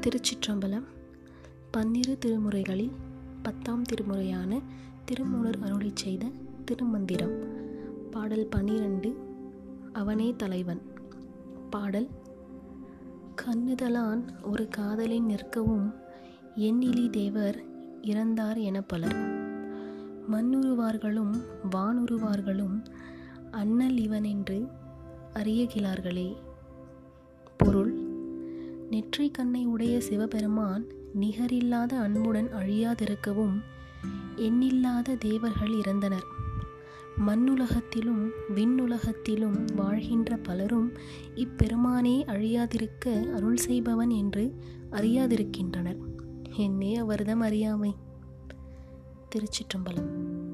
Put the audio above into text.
திருச்சிற்றம்பலம் பன்னிரு திருமுறைகளில் பத்தாம் திருமுறையான திருமூலர் அருளிச் செய்த திருமந்திரம். பாடல் பனிரெண்டு அவனே தலைவன். பாடல் கண்ணுதலான் ஒரு காதலின் நிற்கவும் எண்ணிலி தேவர் இறந்தார் என பலர் மண்ணுருவார்களும் வானுருவார்களும் அண்ணல் இவனென்று அறியகிலார்களே. பொருள் நெற்றி கண்ணை உடைய சிவபெருமான் நிகரில்லாத அன்புடன் அழியாதிருக்கவும் எண்ணில்லாத தேவர்கள் இறந்தனர். மண்ணுலகத்திலும் விண்ணுலகத்திலும் வாழ்கின்ற பலரும் இப்பெருமானே அழியாதிருக்க அருள் செய்பவன் என்று அறியாதிருக்கின்றனர். என்னே அவர்தம் அறியாமை. திருச்சிற்றம்பலம்.